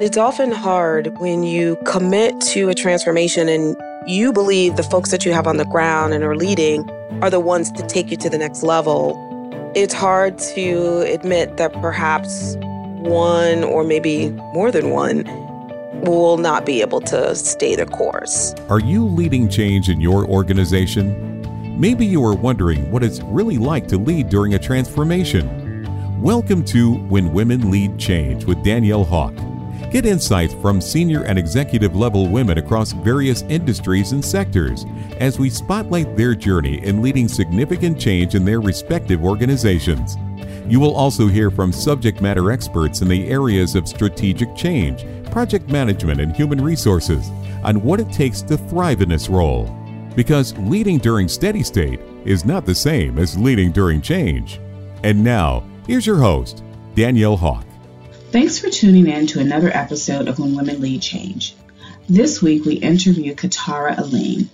It's often hard when you commit to a transformation and you believe the folks that you have on the ground and are leading are the ones to take you to the next level. It's hard to admit that perhaps one or maybe more than one will not be able to stay the course. Are you leading change in your organization? Maybe you are wondering what it's really like to lead during a transformation. Welcome to When Women Lead Change with Dannielle Hawk. Get insights from senior and executive level women across various industries and sectors as we spotlight their journey in leading significant change in their respective organizations. You will also hear from subject matter experts in the areas of strategic change, project management, and human resources on what it takes to thrive in this role. Because leading during steady state is not the same as leading during change. And now, here's your host, Dannielle Hawk. Thanks for tuning in to another episode of When Women Lead Change. This week we interview Katara Aleem.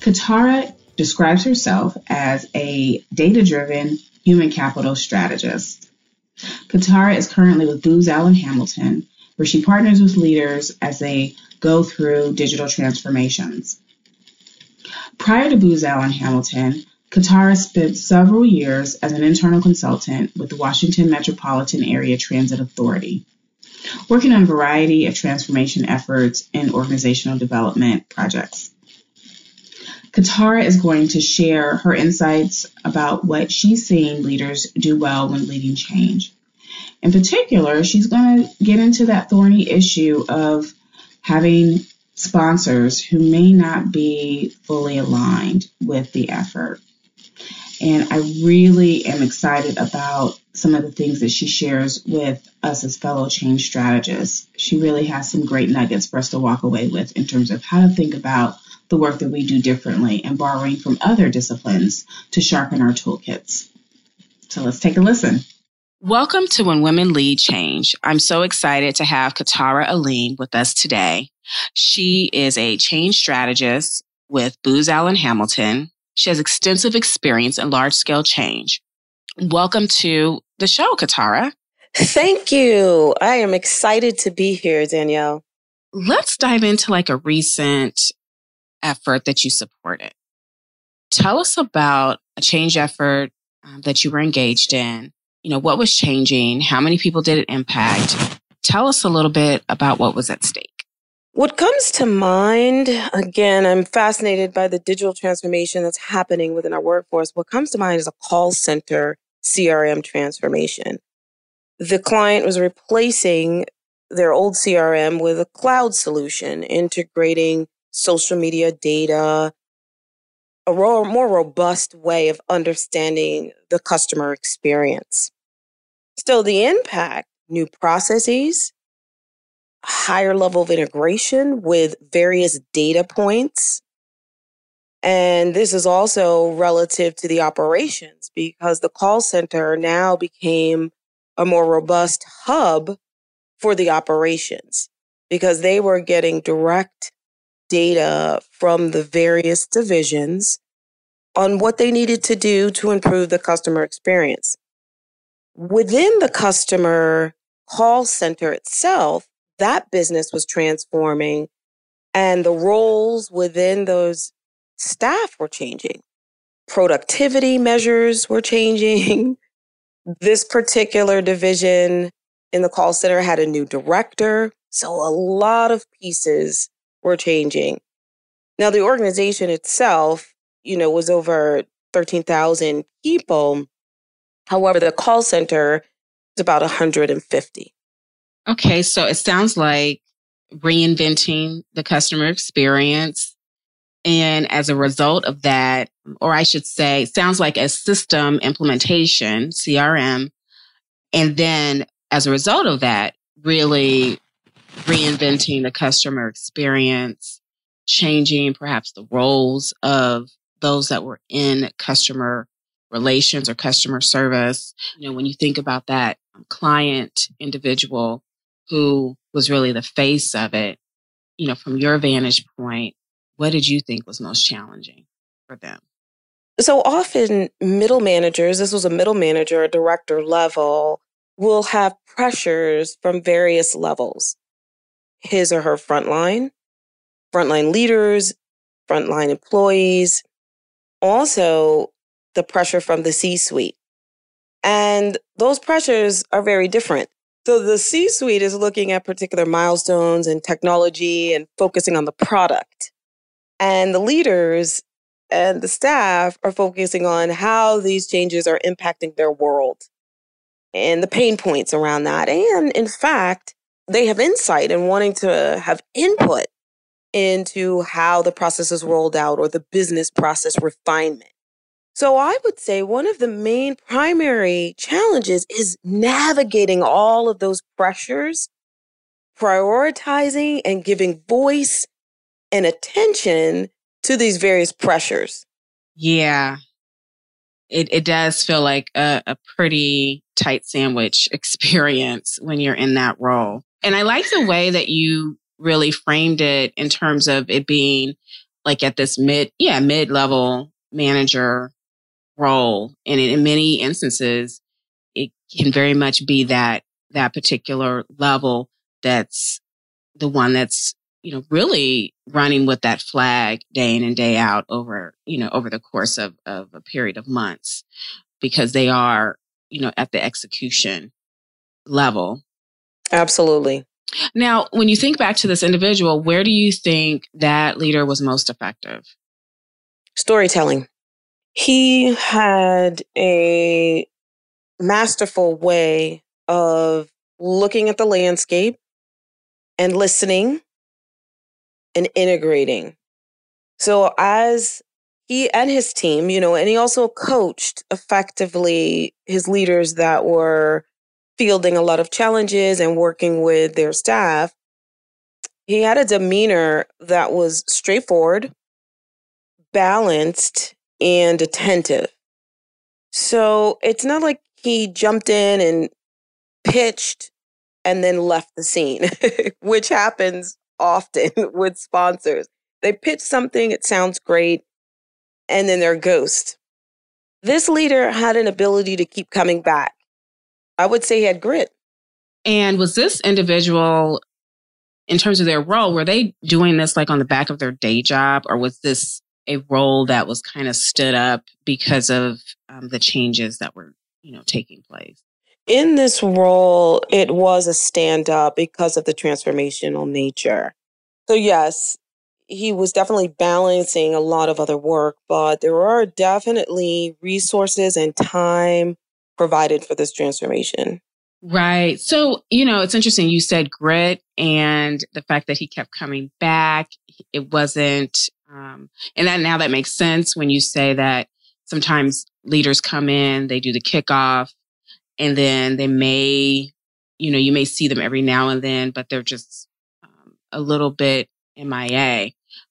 Katara describes herself as a data driven human capital strategist. Katara is currently with Booz Allen Hamilton, where she partners with leaders as they go through digital transformations. Prior to Booz Allen Hamilton, Katara spent several years as an internal consultant with the Washington Metropolitan Area Transit Authority, working on a variety of transformation efforts and organizational development projects. Katara is going to share her insights about what she's seeing leaders do well when leading change. In particular, she's going to get into that thorny issue of having sponsors who may not be fully aligned with the effort. And I really am excited about some of the things that she shares with us as fellow change strategists. She really has some great nuggets for us to walk away with in terms of how to think about the work that we do differently and borrowing from other disciplines to sharpen our toolkits. So let's take a listen. Welcome to When Women Lead Change. I'm so excited to have Katara Aleem with us today. She is a change strategist with Booz Allen Hamilton. She has extensive experience in large scale change. Welcome to the show, Katara. Thank you. I am excited to be here, Dannielle. Let's dive into like a recent effort that you supported. Tell us about a change effort um, that you were engaged in. You know, what was changing? How many people did it impact? Tell us a little bit about what was at stake. What comes to mind, again, I'm fascinated by the digital transformation that's happening within our workforce. What comes to mind is a call center CRM transformation. The client was replacing their old CRM with a cloud solution, integrating social media data, a more robust way of understanding the customer experience. Still, the impact, new processes, higher level of integration with various data points. And this is also relative to the operations because the call center now became a more robust hub for the operations because they were getting direct data from the various divisions on what they needed to do to improve the customer experience. Within the customer call center itself, that business was transforming and the roles within those staff were changing. Productivity measures were changing. this particular division in the call center had a new director. So a lot of pieces were changing. Now, the organization itself, you know, was over 13,000 people. However, the call center is about 150. Okay, so it sounds like reinventing the customer experience. And as a result of that, or I should say, sounds like a system implementation, CRM. And then as a result of that, really reinventing the customer experience, changing perhaps the roles of those that were in customer relations or customer service. You know, when you think about that client individual who was really the face of it, you know, from your vantage point, what did you think was most challenging for them? So often, middle managers, this was a middle manager, a director level, will have pressures from various levels. his or her frontline, frontline leaders, frontline employees, also the pressure from the C suite. And those pressures are very different. So the C suite is looking at particular milestones and technology and focusing on the product. And the leaders and the staff are focusing on how these changes are impacting their world and the pain points around that. And in fact, they have insight and wanting to have input into how the process is rolled out or the business process refinement. So I would say one of the main primary challenges is navigating all of those pressures, prioritizing and giving voice and attention to these various pressures. Yeah. It, it does feel like a, a pretty tight sandwich experience when you're in that role. And I like the way that you really framed it in terms of it being like at this mid, yeah, mid level manager role. And in many instances, it can very much be that, that particular level that's the one that's, you know, really running with that flag day in and day out over, you know, over the course of, of a period of months because they are, you know, at the execution level. Absolutely. Now, when you think back to this individual, where do you think that leader was most effective? Storytelling he had a masterful way of looking at the landscape and listening and integrating. So, as he and his team, you know, and he also coached effectively his leaders that were fielding a lot of challenges and working with their staff. He had a demeanor that was straightforward, balanced, and attentive. So it's not like he jumped in and pitched and then left the scene, which happens often with sponsors. They pitch something, it sounds great, and then they're ghost. This leader had an ability to keep coming back. I would say he had grit. And was this individual, in terms of their role, were they doing this like on the back of their day job, or was this a role that was kind of stood up because of um, the changes that were, you know, taking place? In this role, it was a stand up because of the transformational nature. So, yes, he was definitely balancing a lot of other work, but there are definitely resources and time provided for this transformation. Right. So, you know, it's interesting. You said grit and the fact that he kept coming back. It wasn't um, and that now that makes sense when you say that sometimes leaders come in, they do the kickoff, and then they may, you know, you may see them every now and then, but they're just um, a little bit MIA.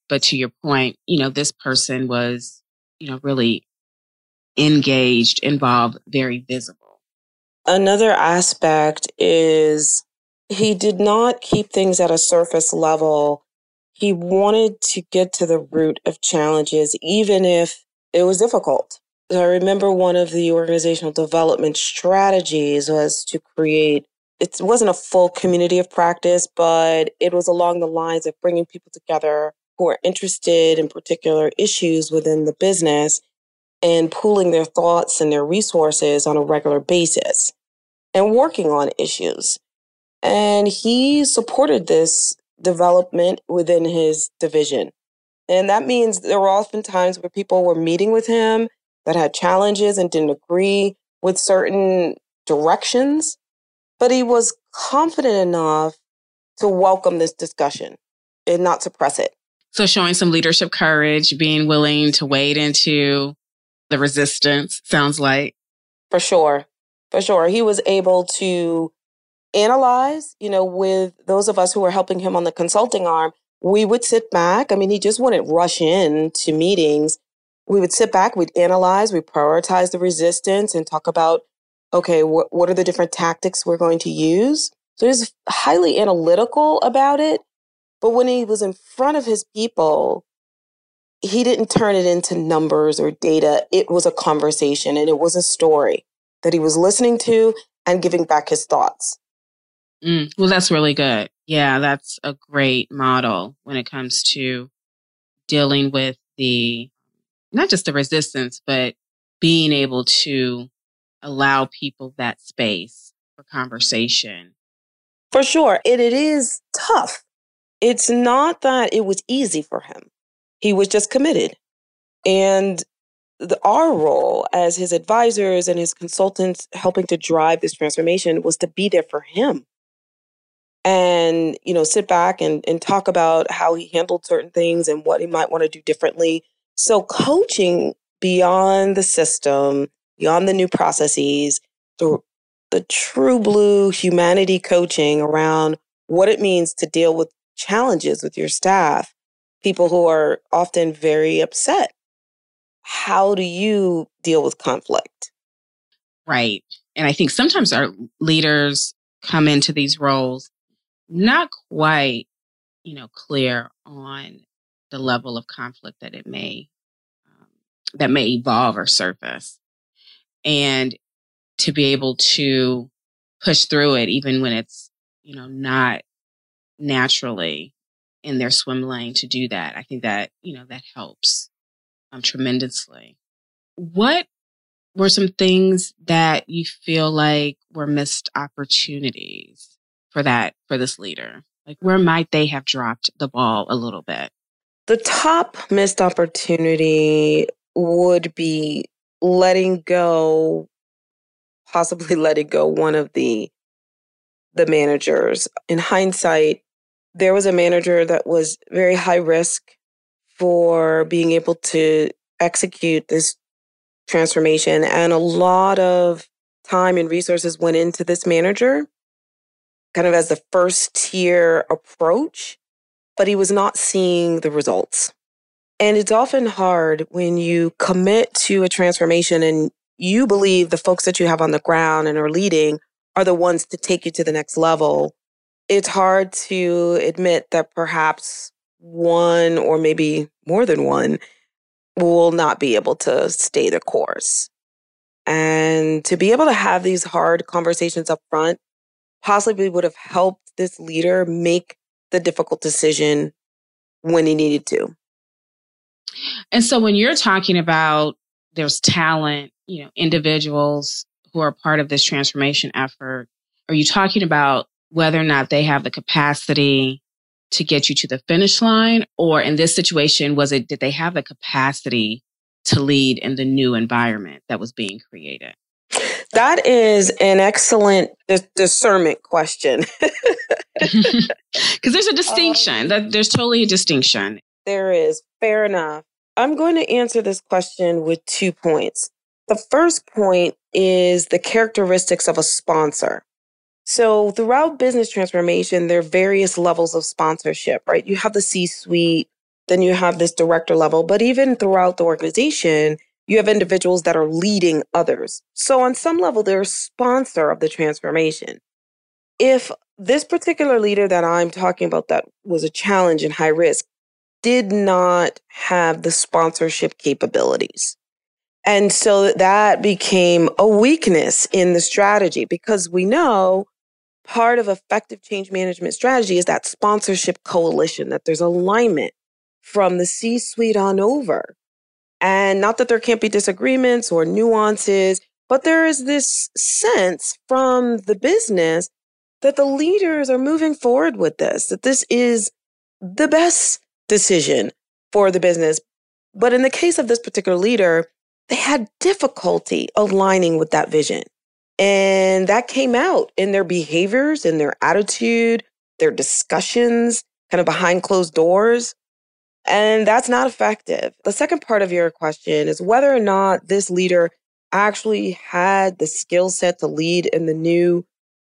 But to your point, you know, this person was, you know, really engaged, involved, very visible. Another aspect is he did not keep things at a surface level he wanted to get to the root of challenges, even if it was difficult. I remember one of the organizational development strategies was to create, it wasn't a full community of practice, but it was along the lines of bringing people together who are interested in particular issues within the business and pooling their thoughts and their resources on a regular basis and working on issues. And he supported this development within his division. And that means there were often times where people were meeting with him that had challenges and didn't agree with certain directions, but he was confident enough to welcome this discussion and not suppress it. So, showing some leadership courage, being willing to wade into the resistance, sounds like. For sure. For sure. He was able to analyze, you know, with those of us who were helping him on the consulting arm, we would sit back. I mean, he just wouldn't rush in to meetings. We would sit back, we'd analyze, we prioritize the resistance and talk about, okay, wh- what are the different tactics we're going to use? So he's highly analytical about it. But when he was in front of his people, he didn't turn it into numbers or data. It was a conversation and it was a story that he was listening to and giving back his thoughts. Mm, well, that's really good. Yeah, that's a great model when it comes to dealing with the not just the resistance, but being able to allow people that space for conversation. For sure. It, it is tough. It's not that it was easy for him, he was just committed. And the, our role as his advisors and his consultants helping to drive this transformation was to be there for him and you know sit back and, and talk about how he handled certain things and what he might want to do differently. So coaching beyond the system beyond the new processes the, the true blue humanity coaching around what it means to deal with challenges with your staff people who are often very upset. How do you deal with conflict? Right and i think sometimes our leaders come into these roles not quite, you know, clear on the level of conflict that it may um, that may evolve or surface, and to be able to push through it, even when it's you know not naturally in their swim lane to do that. I think that you know that helps um, tremendously. What were some things that you feel like were missed opportunities for that for this leader? Like where might they have dropped the ball a little bit? The top missed opportunity would be letting go possibly letting go one of the the managers. In hindsight, there was a manager that was very high risk for being able to execute this transformation and a lot of time and resources went into this manager kind of as the first tier approach, but he was not seeing the results. And it's often hard when you commit to a transformation and you believe the folks that you have on the ground and are leading are the ones to take you to the next level. It's hard to admit that perhaps one or maybe more than one will not be able to stay the course. And to be able to have these hard conversations up front possibly would have helped this leader make the difficult decision when he needed to. And so when you're talking about there's talent, you know, individuals who are part of this transformation effort, are you talking about whether or not they have the capacity to get you to the finish line? Or in this situation, was it, did they have the capacity to lead in the new environment that was being created? That is an excellent dis- discernment question. Because there's a distinction. Um, that there's totally a distinction. There is. Fair enough. I'm going to answer this question with two points. The first point is the characteristics of a sponsor. So throughout business transformation, there are various levels of sponsorship, right? You have the C suite, then you have this director level, but even throughout the organization, you have individuals that are leading others. So, on some level, they're a sponsor of the transformation. If this particular leader that I'm talking about that was a challenge and high risk did not have the sponsorship capabilities. And so that became a weakness in the strategy because we know part of effective change management strategy is that sponsorship coalition, that there's alignment from the C suite on over. And not that there can't be disagreements or nuances, but there is this sense from the business that the leaders are moving forward with this, that this is the best decision for the business. But in the case of this particular leader, they had difficulty aligning with that vision. And that came out in their behaviors, in their attitude, their discussions, kind of behind closed doors. And that's not effective. The second part of your question is whether or not this leader actually had the skill set to lead in the new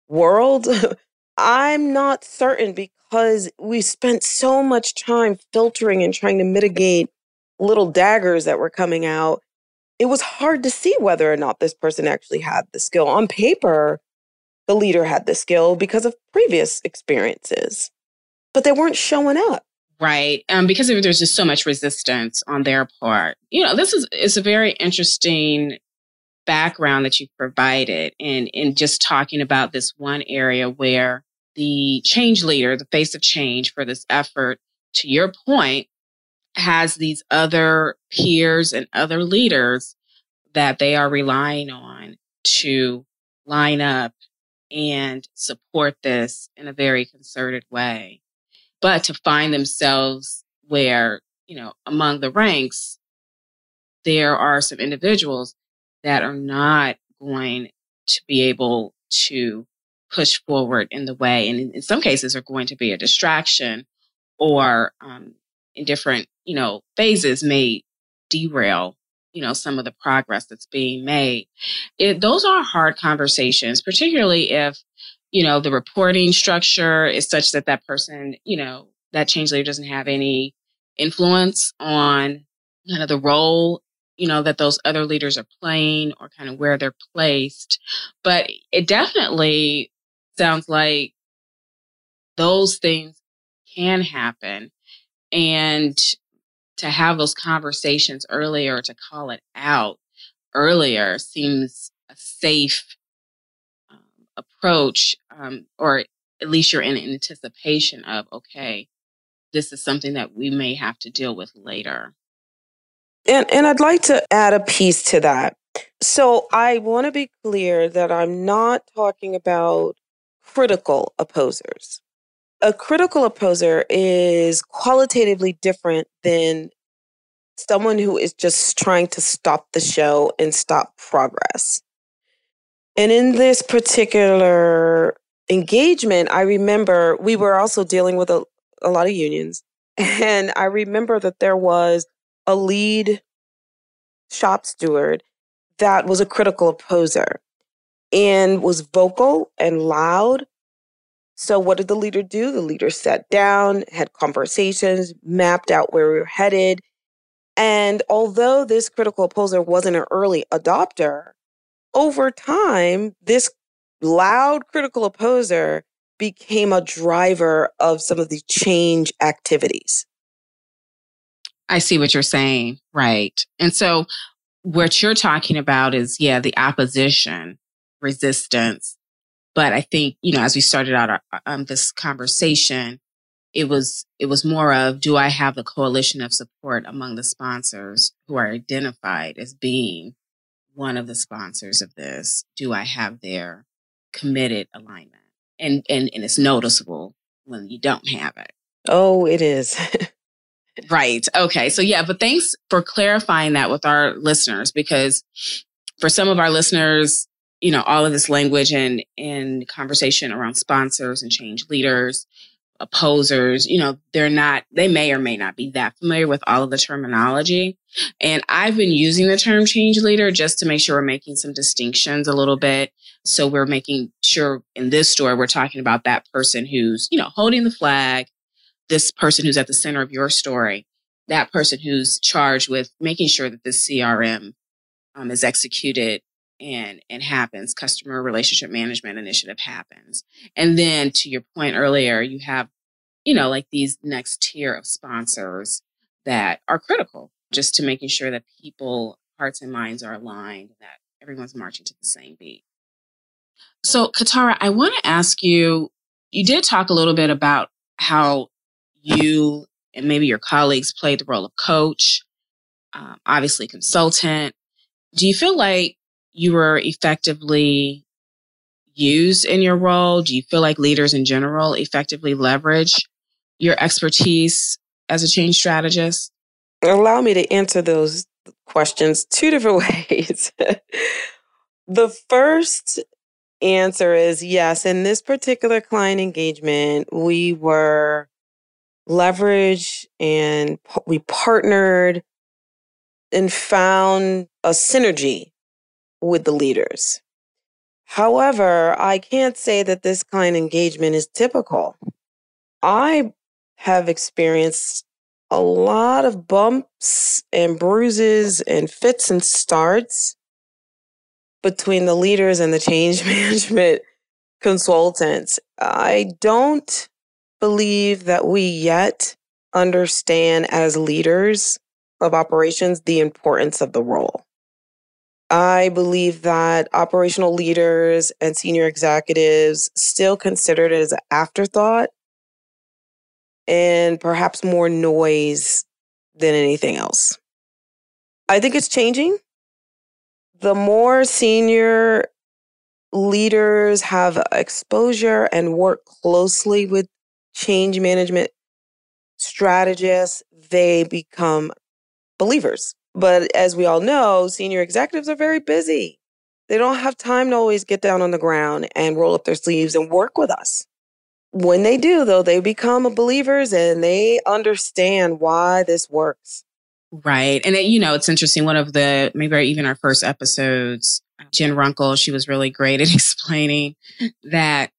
world. I'm not certain because we spent so much time filtering and trying to mitigate little daggers that were coming out. It was hard to see whether or not this person actually had the skill. On paper, the leader had the skill because of previous experiences, but they weren't showing up right? Um, because there's just so much resistance on their part. You know, this is is a very interesting background that you provided, and in just talking about this one area where the change leader, the face of change for this effort, to your point, has these other peers and other leaders that they are relying on to line up and support this in a very concerted way. But to find themselves where, you know, among the ranks, there are some individuals that are not going to be able to push forward in the way, and in, some cases are going to be a distraction or um, in different, you know, phases may derail you know some of the progress that's being made. It, those are hard conversations particularly if you know the reporting structure is such that that person you know that change leader doesn't have any influence on kind of the role you know that those other leaders are playing or kind of where they're placed. But it definitely sounds like those things can happen. And to have those conversations earlier, to call it out earlier seems a safe approach, um, or at least you're in anticipation of, okay, this is something that we may have to deal with later. And, and I'd like to add a piece to that. So I want to be clear that I'm not talking about critical opposers a critical opposer is qualitatively different than someone who is just trying to stop the show and stop progress. And in this particular engagement, I remember we were also dealing with a, a lot of unions. And I remember that there was a lead shop steward that was a critical opposer and was vocal and loud so, what did the leader do? The leader sat down, had conversations, mapped out where we were headed. And although this critical opposer wasn't an early adopter, over time, this loud critical opposer became a driver of some of the change activities. I see what you're saying. Right. And so, what you're talking about is, yeah, the opposition, resistance, but I think, you know, as we started out our, uh, um, this conversation, it was it was more of do I have the coalition of support among the sponsors who are identified as being one of the sponsors of this? Do I have their committed alignment? And and and it's noticeable when you don't have it. Oh, it is. right. Okay. So yeah, but thanks for clarifying that with our listeners because for some of our listeners, you know, all of this language and, and conversation around sponsors and change leaders, opposers, you know, they're not, they may or may not be that familiar with all of the terminology. And I've been using the term change leader just to make sure we're making some distinctions a little bit. So we're making sure in this story, we're talking about that person who's, you know, holding the flag, this person who's at the center of your story, that person who's charged with making sure that this CRM um, is executed and it happens. Customer relationship management initiative happens. And then to your point earlier you have you know like these next tier of sponsors that are critical just to making sure that people hearts and minds are aligned that everyone's marching to the same beat. So katara i want to ask you you did talk a little bit about how you and maybe your colleagues played the role of coach um, obviously consultant. Do you feel like you were effectively used in your role? Do you feel like leaders in general effectively leverage your expertise as a change strategist? Allow me to answer those questions two different ways. the first answer is yes. In this particular client engagement, we were leveraged and we partnered and found a synergy with the leaders. However, I can't say that this client engagement is typical. I have experienced a lot of bumps and bruises and fits and starts between the leaders and the change management consultants. I don't believe that we yet understand as leaders of operations the importance of the role. I believe that operational leaders and senior executives still considered it as an afterthought and perhaps more noise than anything else. I think it's changing. The more senior leaders have exposure and work closely with change management strategists, they become believers. But as we all know, senior executives are very busy. They don't have time to always get down on the ground and roll up their sleeves and work with us. When they do, though, they become believers and they understand why this works. Right. And, it, you know, it's interesting. One of the, maybe even our first episodes, Jen Runkle, she was really great at explaining that,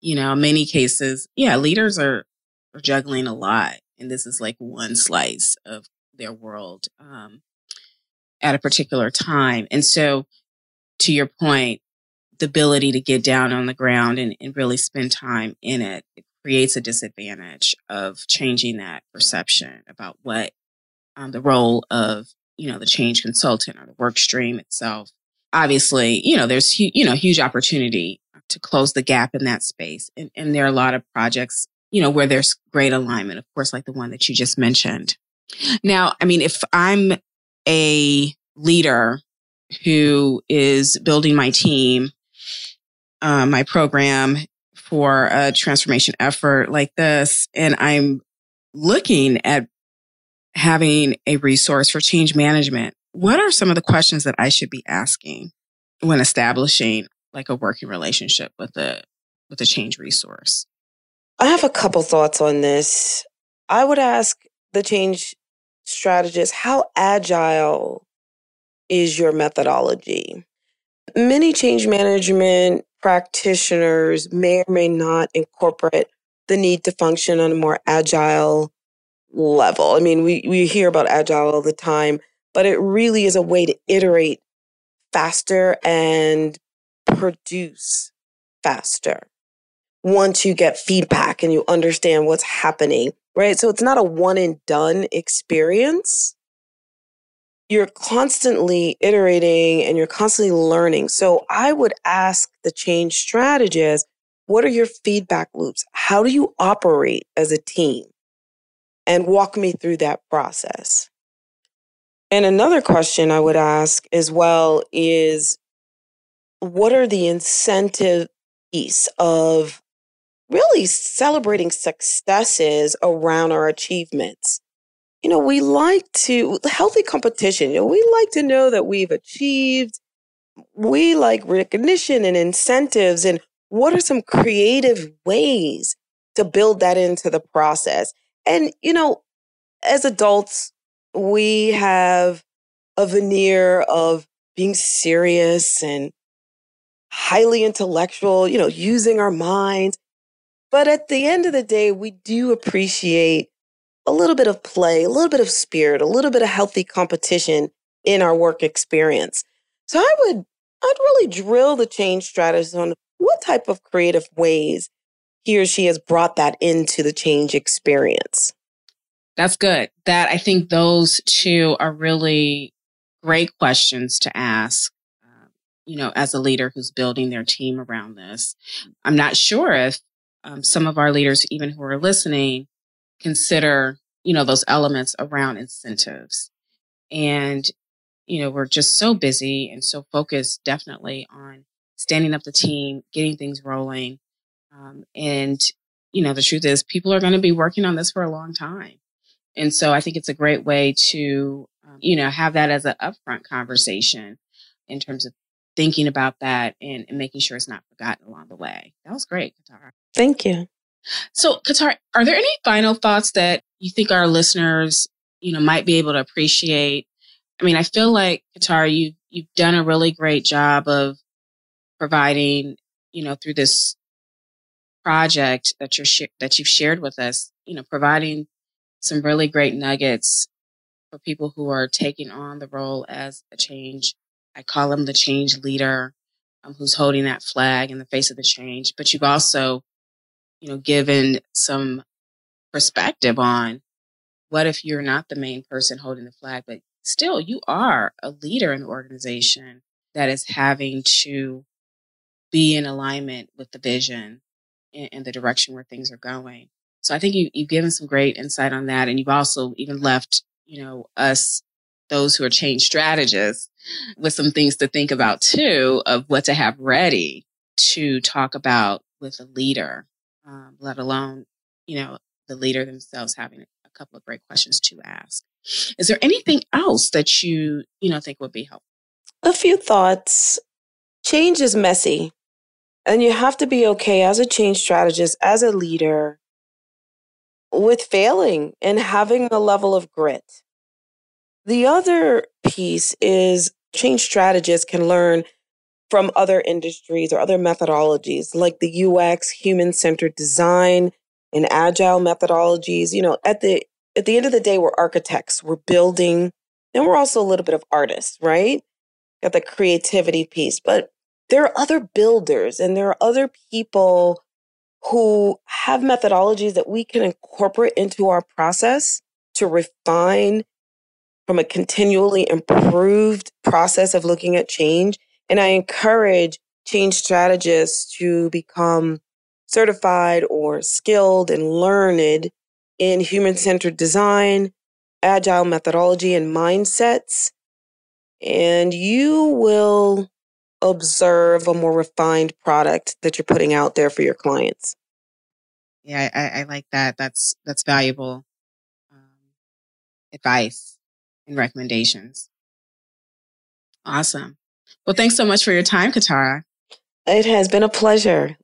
you know, many cases, yeah, leaders are, are juggling a lot. And this is like one slice of their world um, at a particular time. And so, to your point, the ability to get down on the ground and, and really spend time in it, it creates a disadvantage of changing that perception about what um, the role of you know the change consultant or the work stream itself. Obviously you know there's you know huge opportunity to close the gap in that space. And, and there are a lot of projects you know where there's great alignment. Of course like the one that you just mentioned now i mean if i'm a leader who is building my team uh, my program for a transformation effort like this and i'm looking at having a resource for change management, what are some of the questions that I should be asking when establishing like a working relationship with a with a change resource? I have a couple thoughts on this. I would ask the change strategist, how agile is your methodology? Many change management practitioners may or may not incorporate the need to function on a more agile level. I mean, we, we hear about agile all the time, but it really is a way to iterate faster and produce faster once you get feedback and you understand what's happening, right? So it's not a one and done experience. You're constantly iterating and you're constantly learning. So I would ask the change strategist, what are your feedback loops? How do you operate as a team? and walk me through that process. And another question I would ask as well is what are the incentive piece of really celebrating successes around our achievements? You know, we like to, healthy competition, you know, we like to know that we've achieved. We like recognition and incentives. And what are some creative ways to build that into the process? And, you know, as adults, we have a veneer of being serious and highly intellectual, you know, using our minds. But at the end of the day, we do appreciate a little bit of play, a little bit of spirit, a little bit of healthy competition in our work experience. So I would, I'd really drill the change strategist on what type of creative ways he or she has brought that into the change experience. That's good. That I think those two are really great questions to ask. Uh, you know, as a leader who's building their team around this, I'm not sure if um, some of our leaders, even who are listening, consider you know those elements around incentives. And you know, we're just so busy and so focused, definitely on standing up the team, getting things rolling, um, and, you know, the truth is people are going to be working on this for a long time. And so I think it's a great way to, um, you know, have that as an upfront conversation in terms of thinking about that and, and, making sure it's not forgotten along the way. That was great, Katara. Thank you. So, Katara, are there any final thoughts that you think our listeners, you know, might be able to appreciate? I mean, I feel like Katara, you you've done a really great job of providing, you know, through this project that you're sh- that you've shared with us, you know, providing some really great nuggets for people who are taking on the role as a change. I call them the change leader, um, who's holding that flag in the face of the change. But you've also, you know, given some perspective on what if you're not the main person holding the flag, but still you are a leader in the organization that is having to be in alignment with the vision and, and the direction where things are going. So I think you, you've given some great insight on that. And you've also even left, you know, us, those who are change strategists with some things to think about too of what to have ready to talk about with a leader, um, let alone, you know, the leader themselves having a couple of great questions to ask. Is there anything else that you, you know, think would be helpful? A few thoughts. Change is messy. And you have to be okay as a change strategist, as a leader, with failing and having a level of grit. The other piece is change strategists can learn from other industries or other methodologies like the UX, human centered design, and agile methodologies. You know, at the at the end of the day, we're architects, we're building, and we're also a little bit of artists, right? Got the creativity piece, but there are other builders and there are other people who have methodologies that we can incorporate into our process to refine from a continually improved process of looking at change. And I encourage change strategists to become certified or skilled and learned in human centered design, agile methodology, and mindsets. And you will observe a more refined product that you're putting out there for your clients. Yeah, I, I like that. That's that's valuable um, advice and recommendations. Awesome. Well, thanks so much for your time, Katara. It has been a pleasure.